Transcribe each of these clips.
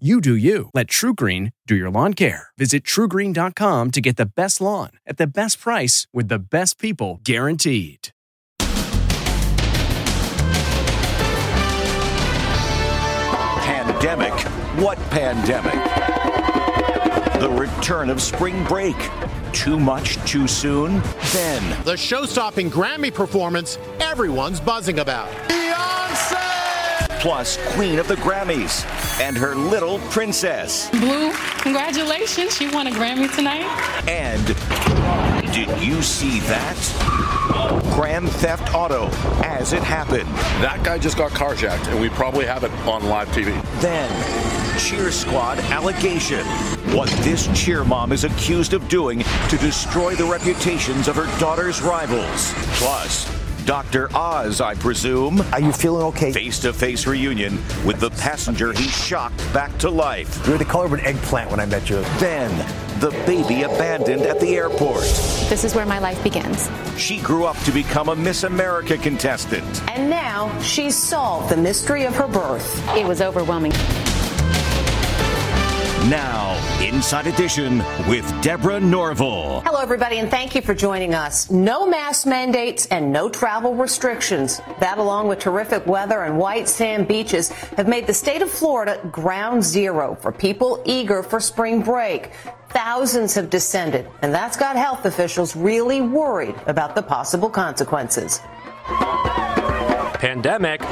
You do you. Let TruGreen do your lawn care. Visit trugreen.com to get the best lawn at the best price with the best people guaranteed. Pandemic? What pandemic? The return of spring break. Too much too soon? Then. The show stopping Grammy performance everyone's buzzing about. Beyonce! Plus, Queen of the Grammys and her little princess. Blue, congratulations. She won a Grammy tonight. And did you see that? Grand Theft Auto as it happened. That guy just got carjacked, and we probably have it on live TV. Then, Cheer Squad allegation. What this cheer mom is accused of doing to destroy the reputations of her daughter's rivals. Plus, Dr. Oz, I presume. Are you feeling okay? Face to face reunion with the passenger he shocked back to life. You were the color of an eggplant when I met you. Then, the baby abandoned at the airport. This is where my life begins. She grew up to become a Miss America contestant. And now she's solved the mystery of her birth. It was overwhelming. Now, Inside Edition with Deborah Norville. Hello, everybody, and thank you for joining us. No mask mandates and no travel restrictions. That, along with terrific weather and white sand beaches, have made the state of Florida ground zero for people eager for spring break. Thousands have descended, and that's got health officials really worried about the possible consequences. Pandemic?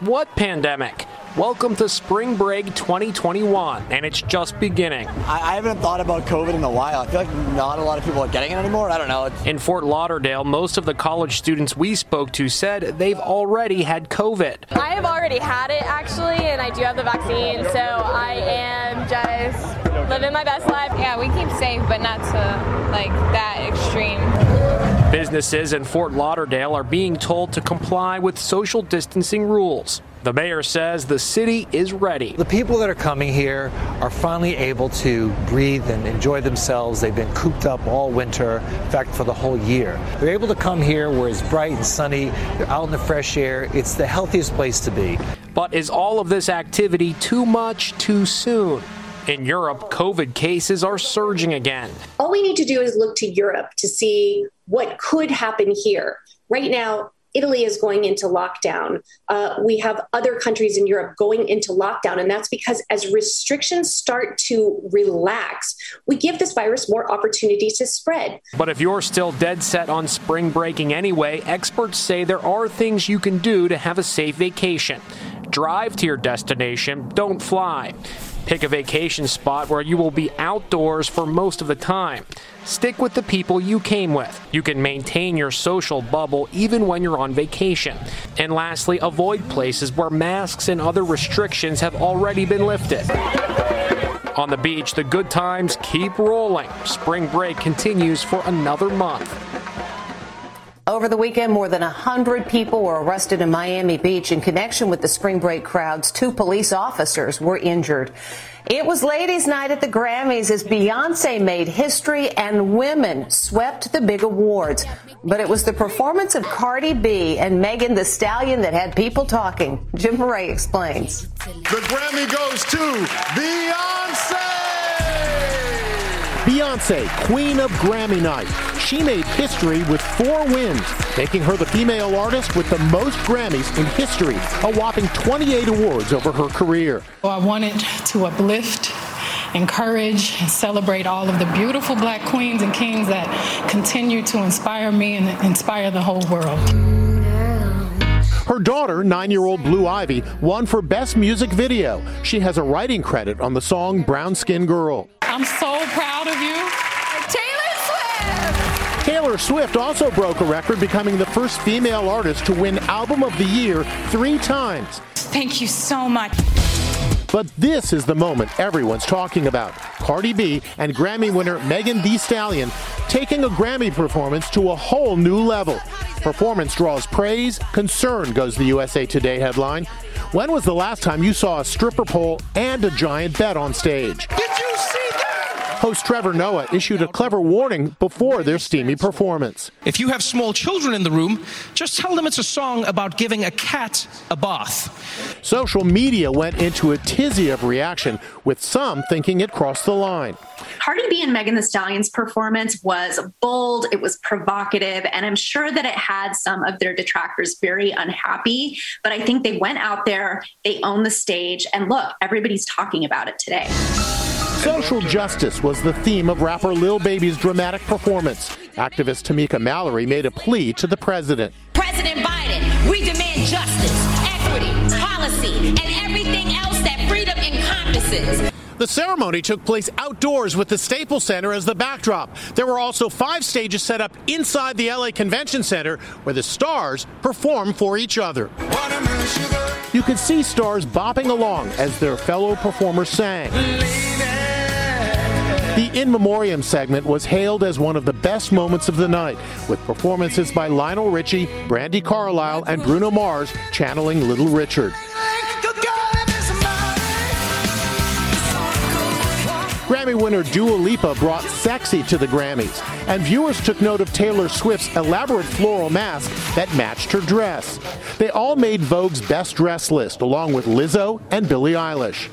What pandemic? Welcome to Spring Break 2021, and it's just beginning. I, I, haven't thought about COVID in a while. I feel like not a lot of people are getting it anymore. I don't know. In Fort Lauderdale, most of the college students we spoke to said they've already had COVID. I have already had it, actually, and I do have the vaccine, so I am just living my best life. Yeah, we keep safe, but not to like that extreme. Businesses in Fort Lauderdale are being told to comply with social distancing rules. The mayor says the city is ready. The people that are coming here are finally able to breathe and enjoy themselves. They've been cooped up all winter, in fact, for the whole year. They're able to come here where it's bright and sunny, they're out in the fresh air. It's the healthiest place to be. But is all of this activity too much too soon? In Europe, COVID cases are surging again. All we need to do is look to Europe to see what could happen here. Right now, Italy is going into lockdown. Uh, we have other countries in Europe going into lockdown. And that's because as restrictions start to relax, we give this virus more opportunity to spread. But if you're still dead set on spring breaking anyway, experts say there are things you can do to have a safe vacation. Drive to your destination, don't fly. Pick a vacation spot where you will be outdoors for most of the time. Stick with the people you came with. You can maintain your social bubble even when you're on vacation. And lastly, avoid places where masks and other restrictions have already been lifted. On the beach, the good times keep rolling. Spring break continues for another month. Over the weekend, more than 100 people were arrested in Miami Beach in connection with the spring break crowds. Two police officers were injured. It was ladies' night at the Grammys as Beyonce made history and women swept the big awards. But it was the performance of Cardi B and Megan Thee Stallion that had people talking. Jim Moret explains. The Grammy goes to Beyonce! Beyonce, queen of Grammy night. She made history with four wins, making her the female artist with the most Grammys in history, a whopping 28 awards over her career. I wanted to uplift encourage and celebrate all of the beautiful black queens and kings that continue to inspire me and inspire the whole world. Her daughter, nine year old Blue Ivy, won for Best Music Video. She has a writing credit on the song Brown Skin Girl. I'm so proud of you. Taylor Swift! Taylor Swift also broke a record, becoming the first female artist to win Album of the Year three times. Thank you so much. But this is the moment everyone's talking about. Cardi B and Grammy winner Megan Thee Stallion taking a Grammy performance to a whole new level. Performance draws praise, concern goes the USA Today headline. When was the last time you saw a stripper pole and a giant bed on stage? Did you see that? Host Trevor Noah issued a clever warning before their steamy performance. If you have small children in the room, just tell them it's a song about giving a cat a bath. Social media went into a tizzy of reaction, with some thinking it crossed the line. Cardi B and Megan Thee Stallion's performance was bold, it was provocative, and I'm sure that it had some of their detractors very unhappy. But I think they went out there, they owned the stage, and look, everybody's talking about it today. Social justice was the theme of rapper Lil Baby's dramatic performance. Activist Tamika Mallory made a plea to the president. President Biden, we demand justice, equity, policy, and everything else that freedom encompasses. The ceremony took place outdoors with the Staples Center as the backdrop. There were also five stages set up inside the LA Convention Center where the stars perform for each other. You could see stars bopping along as their fellow performers sang. The In Memoriam segment was hailed as one of the best moments of the night, with performances by Lionel Richie, Brandi Carlile, and Bruno Mars channeling Little Richard. Grammy winner Dua Lipa brought sexy to the Grammys, and viewers took note of Taylor Swift's elaborate floral mask that matched her dress. They all made Vogue's best dress list, along with Lizzo and Billie Eilish.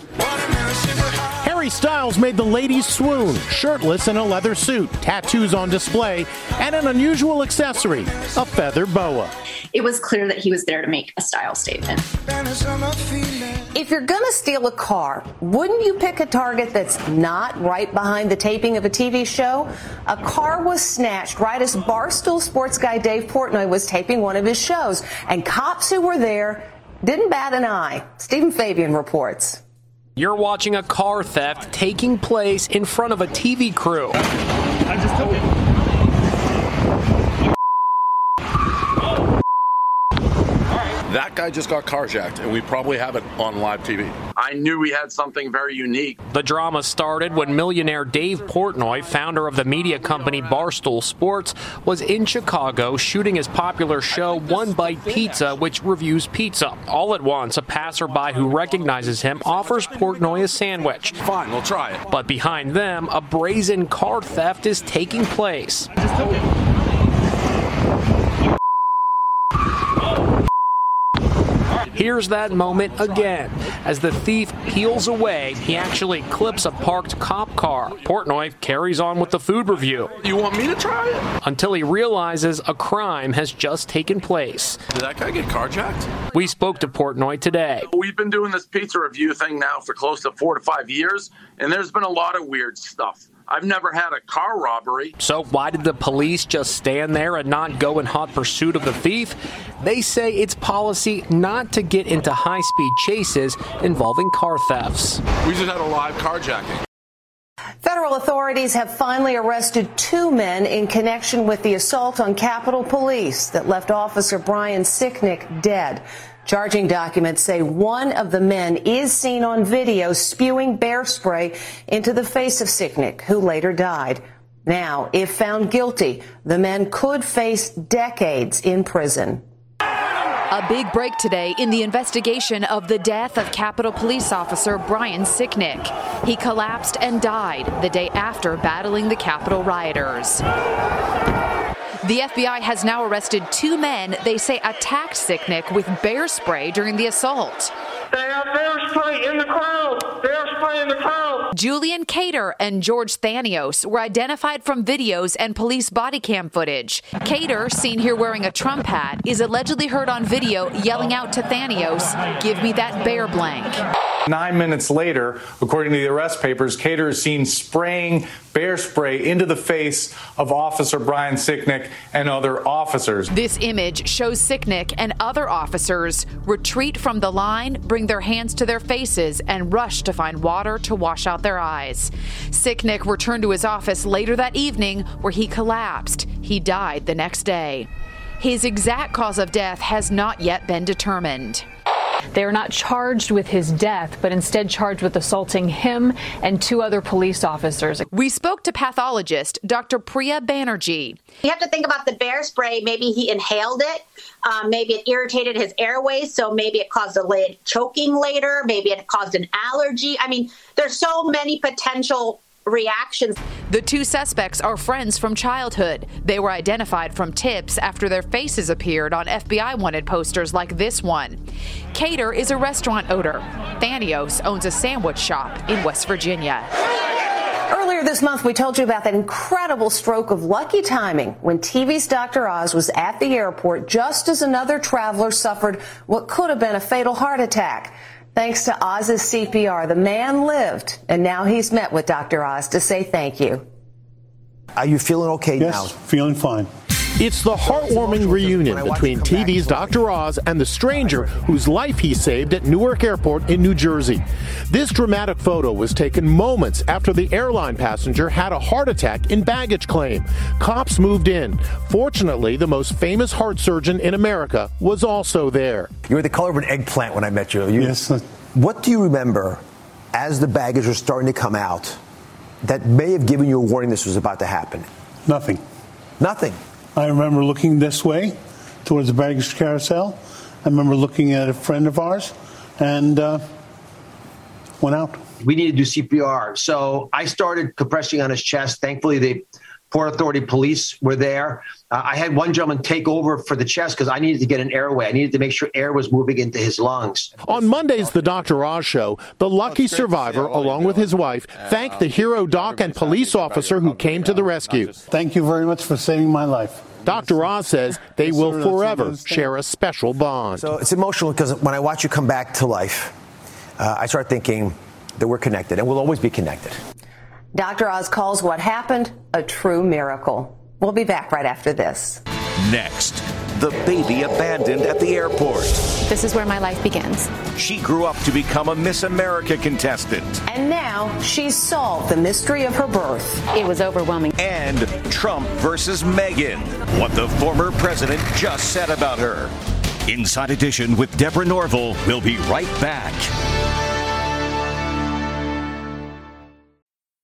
Harry Styles made the ladies swoon, shirtless in a leather suit, tattoos on display, and an unusual accessory, a feather boa. It was clear that he was there to make a style statement. If you're going to steal a car, wouldn't you pick a target that's not right behind the taping of a TV show? A car was snatched right as Barstool sports guy Dave Portnoy was taping one of his shows, and cops who were there didn't bat an eye. Stephen Fabian reports. You're watching a car theft taking place in front of a TV crew. I just told you. That guy just got carjacked, and we probably have it on live TV. I knew we had something very unique. The drama started when millionaire Dave Portnoy, founder of the media company Barstool Sports, was in Chicago shooting his popular show One Bite Pizza, which reviews pizza. All at once, a passerby who recognizes him offers Portnoy a sandwich. Fine, we'll try it. But behind them, a brazen car theft is taking place. Here's that moment again. As the thief peels away, he actually clips a parked cop car. Portnoy carries on with the food review. You want me to try it? Until he realizes a crime has just taken place. Did that guy get carjacked? We spoke to Portnoy today. We've been doing this pizza review thing now for close to four to five years, and there's been a lot of weird stuff. I've never had a car robbery. So, why did the police just stand there and not go in hot pursuit of the thief? They say it's policy not to get into high speed chases involving car thefts. We just had a live carjacking. Federal authorities have finally arrested two men in connection with the assault on Capitol Police that left Officer Brian Sicknick dead. Charging documents say one of the men is seen on video spewing bear spray into the face of Sicknick, who later died. Now, if found guilty, the men could face decades in prison. A big break today in the investigation of the death of Capitol Police Officer Brian Sicknick. He collapsed and died the day after battling the Capitol rioters. The FBI has now arrested two men they say attacked Sicknick with bear spray during the assault. They have bear spray in the crowd. Bear spray in the crowd. Julian Khater and George Tanios were identified from videos and police body cam footage. Khater, seen here wearing a Trump hat, is allegedly heard on video yelling out to Tanios, Give me that bear blank. Nine minutes later, according to the arrest papers, Khater is seen spraying bear spray into the face of Officer Brian Sicknick and other officers. This image shows Sicknick and other officers retreat from the line, bring their hands to their faces and rush to find water to wash out their eyes. Sicknick returned to his office later that evening where he collapsed. He died the next day. His exact cause of death has not yet been determined. They are not charged with his death, but instead charged with assaulting him and two other police officers. We spoke to pathologist Dr. Priya Banerjee. You have to think about the bear spray. Maybe he inhaled it. Um, maybe it irritated his airways, so maybe it caused a late choking later. Maybe it caused an allergy. I mean, there's so many potential reactions. The two suspects are friends from childhood. They were identified from tips after their faces appeared on FBI wanted posters like this one. Khater is a restaurant owner. Tanios owns a sandwich shop in West Virginia. Earlier this month, we told you about that incredible stroke of lucky timing when TV's Dr. Oz was at the airport just as another traveler suffered what could have been a fatal heart attack. Thanks to Oz's CPR, the man lived, and now he's met with Dr. Oz to say thank you. Are you feeling okay yes, now? feeling fine. It's the heartwarming reunion between TV's Dr. Oz and the stranger whose life he saved at Newark Airport in New Jersey. This dramatic photo was taken moments after the airline passenger had a heart attack in baggage claim. Cops moved in. Fortunately, the most famous heart surgeon in America was also there. You were the color of an eggplant when I met you. you yes. What do you remember as the baggage was starting to come out that may have given you a warning this was about to happen? Nothing. Nothing. I remember looking this way towards the baggage carousel. I remember looking at a friend of ours and uh, went out. We needed to do CPR. So I started compressing on his chest. Thankfully, the Port Authority police were there. Uh, I had one gentleman take over for the chest because I needed to get an airway. I needed to make sure air was moving into his lungs. On Monday's The Dr. Oz Show, the lucky survivor, along with his wife, thanked the hero doc and police officer who came to the rescue. Thank you very much for saving my life. Dr. Oz says they will forever share a special bond. So it's emotional because when I watch you come back to life, uh, I start thinking that we're connected and we'll always be connected. Dr. Oz calls what happened a true miracle. We'll be back right after this. Next, the baby abandoned at the airport. This is where my life begins. She grew up to become a Miss America contestant. And now she's solved the mystery of her birth. It was overwhelming. And Trump versus Meghan. What the former president just said about her. Inside Edition with Deborah Norville. We'll be right back.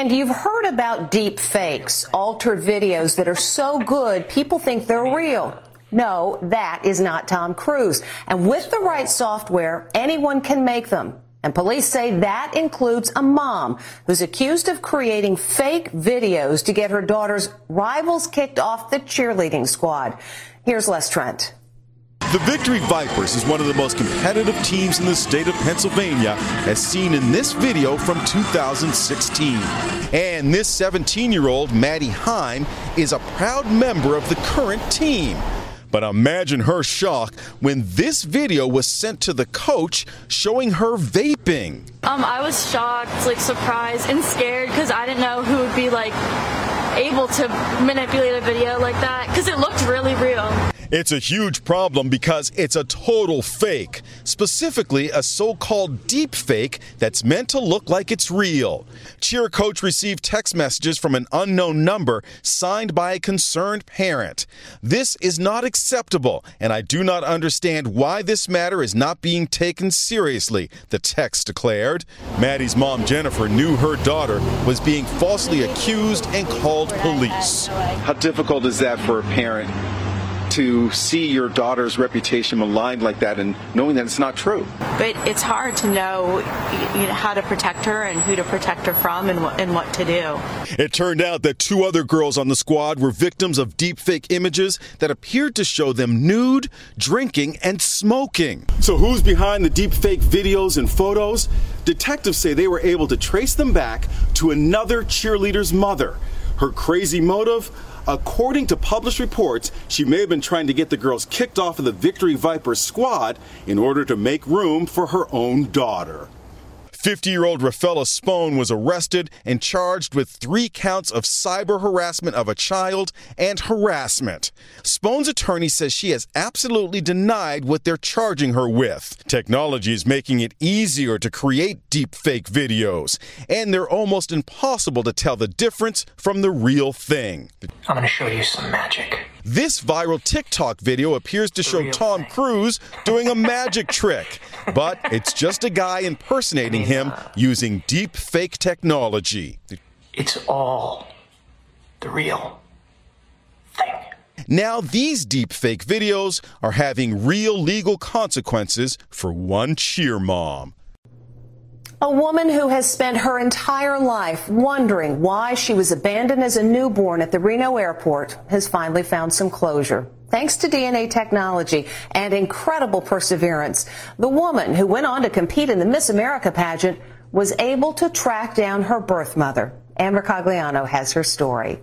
And you've heard about deep fakes, altered videos that are so good people think they're real. No, that is not Tom Cruise. And with the right software, anyone can make them. And police say that includes a mom who's accused of creating fake videos to get her daughter's rivals kicked off the cheerleading squad. Here's Les Trent. The Victory Vipers is one of the most competitive teams in the state of Pennsylvania, as seen in this video from 2016. And this 17 year old, Maddie Hime, is a proud member of the current team. But imagine her shock when this video was sent to the coach showing her vaping. Um, I was shocked, like surprised and scared because I didn't know who would be like able to manipulate a video like that because it looked really real. It's a huge problem because it's a total fake, specifically a so called deep fake that's meant to look like it's real. Cheer coach received text messages from an unknown number signed by a concerned parent. This is not acceptable, and I do not understand why this matter is not being taken seriously, the text declared. Maddie's mom, Jennifer, knew her daughter was being falsely accused and called police. How difficult is that for a parent to see your daughter's reputation maligned like that and knowing that it's not true? But it's hard to know, you know how to protect her and who to protect her from and what, and what to do. It turned out that two other girls on the squad were victims of deepfake images that appeared to show them nude, drinking, and smoking. So, who's behind the deepfake videos and photos? Detectives say they were able to trace them back to another cheerleader's mother. Her crazy motive? According to published reports, she may have been trying to get the girls kicked off of the Victory Vipers squad in order to make room for her own daughter. 50 year old Raffaela Spone was arrested and charged with three counts of cyber harassment of a child and harassment. Spone's attorney says she has absolutely denied what they're charging her with. Technology is making it easier to create deep fake videos, and they're almost impossible to tell the difference from the real thing. I'm going to show you some magic. This viral TikTok video appears to show Tom Cruise doing a magic trick, but it's just a guy impersonating him uh, using deep fake technology. It's all the real thing. Now, these deep fake videos are having real legal consequences for one cheer mom. A woman who has spent her entire life wondering why she was abandoned as a newborn at the Reno airport has finally found some closure. Thanks to DNA technology and incredible perseverance, the woman who went on to compete in the Miss America pageant was able to track down her birth mother. Ann Mercogliano has her story.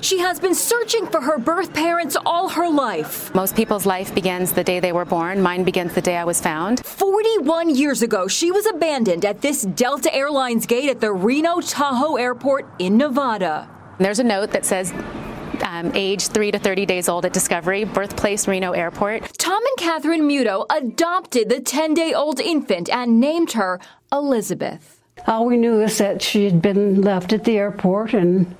She has been searching for her birth parents all her life. Most people's life begins the day they were born. Mine begins the day I was found. 41 years ago, she was abandoned at this Delta Airlines gate at the Reno Tahoe Airport in Nevada. There's a note that says um, age 3 to 30 days old at discovery, birthplace Reno Airport. Tom and Catherine Muto adopted the 10 day old infant and named her Elizabeth. All we knew is that she had been left at the airport and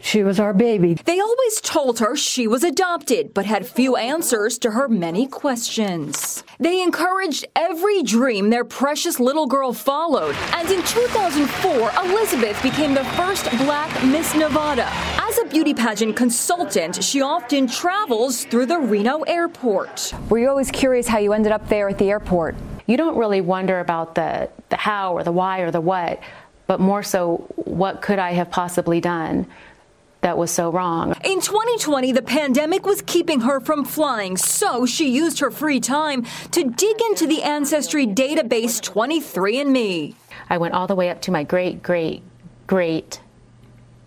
she was our baby. They always told her she was adopted, but had few answers to her many questions. They encouraged every dream their precious little girl followed, and in 2004, Elizabeth became the first black Miss Nevada. As a beauty pageant consultant, she often travels through the Reno airport. Were you always curious how you ended up there at the airport? You don't really wonder about the, the how or the why or the what, but more so, what could I have possibly done? That was so wrong. In 2020, the pandemic was keeping her from flying, so she used her free time to dig into the ancestry database 23andMe. I went all the way up to my great great great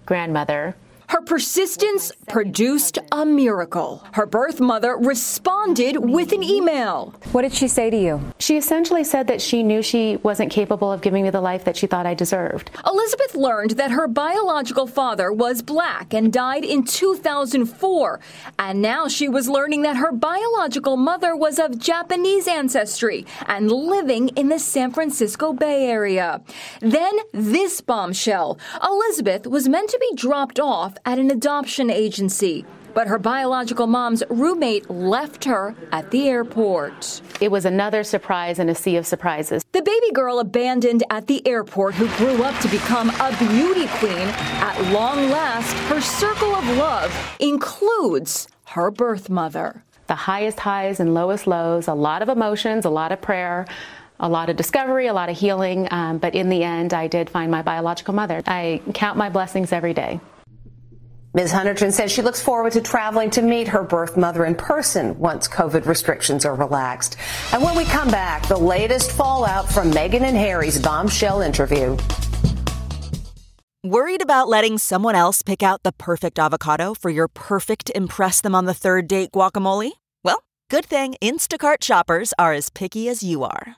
grandmother her persistence produced a miracle. Her birth mother responded with an email. What did she say to you? She essentially said that she knew she wasn't capable of giving me the life that she thought I deserved. Elizabeth learned that her biological father was black and died in 2004. And now she was learning that her biological mother was of Japanese ancestry and living in the San Francisco Bay Area. Then this bombshell. Elizabeth was meant to be dropped off at an adoption agency. But her biological mom's roommate left her at the airport. It was another surprise in a sea of surprises. The baby girl abandoned at the airport, who grew up to become a beauty queen, at long last, her circle of love includes her birth mother. The highest highs and lowest lows, a lot of emotions, a lot of prayer a lot of discovery, a lot of healing, um, but in the end, I did find my biological mother. I count my blessings every day. Ms. Hunterton says she looks forward to traveling to meet her birth mother in person once COVID restrictions are relaxed. And when we come back, the latest fallout from Meghan and Harry's bombshell interview. Worried about letting someone else pick out the perfect avocado for your perfect Impress Them on the Third Date guacamole? Well, good thing Instacart shoppers are as picky as you are.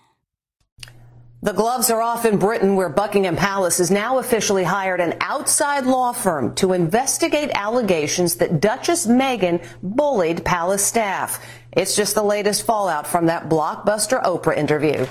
The gloves are off in Britain, where Buckingham Palace has now officially hired an outside law firm to investigate allegations that Duchess Meghan bullied palace staff. It's just the latest fallout from that blockbuster Oprah interview.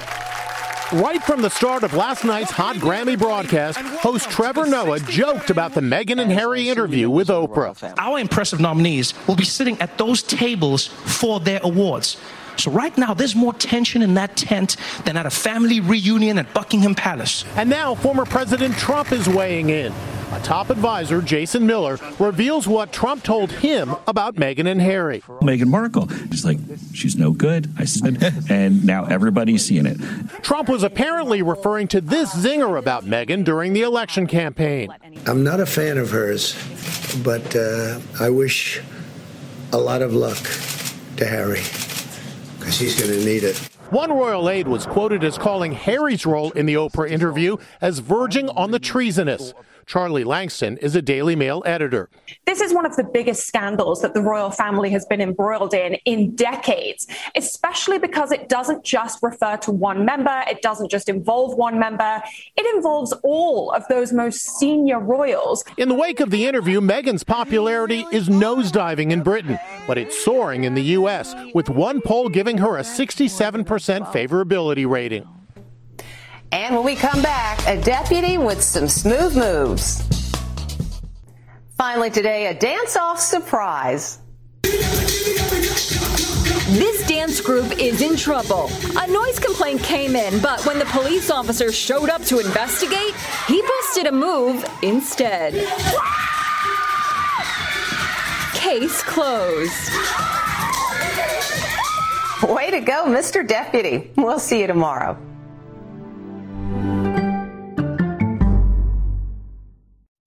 Right from the start of last night's hot Grammy broadcast, host Trevor Noah joked about the Meghan and Harry interview with Oprah. Our impressive nominees will be sitting at those tables for their awards. So right now, there's more tension in that tent than at a family reunion at Buckingham Palace. And now former President Trump is weighing in. A top advisor, Jason Miller, reveals what Trump told him about Meghan and Harry. Meghan Markle. He's like, she's no good. I said, and now everybody's seeing it. Trump was apparently referring to this zinger about Meghan during the election campaign. I'm not a fan of hers, but uh, I wish a lot of luck to Harry he's going to need it. One royal aide was quoted as calling Harry's role in the Oprah interview as verging on the treasonous. Charlie Lankston is a Daily Mail editor. This is one of the biggest scandals that the royal family has been embroiled in in decades, especially because it doesn't just refer to one member, it doesn't just involve one member, it involves all of those most senior royals. In the wake of the interview, Meghan's popularity is nosediving in Britain, but it's soaring in the U.S., with one poll giving her a 67% favorability rating. And when we come back, a deputy with some smooth moves. Finally, today, a dance off surprise. This dance group is in trouble. A noise complaint came in, but when the police officer showed up to investigate, he busted a move instead. Case closed. Way to go, Mr. Deputy. We'll see you tomorrow.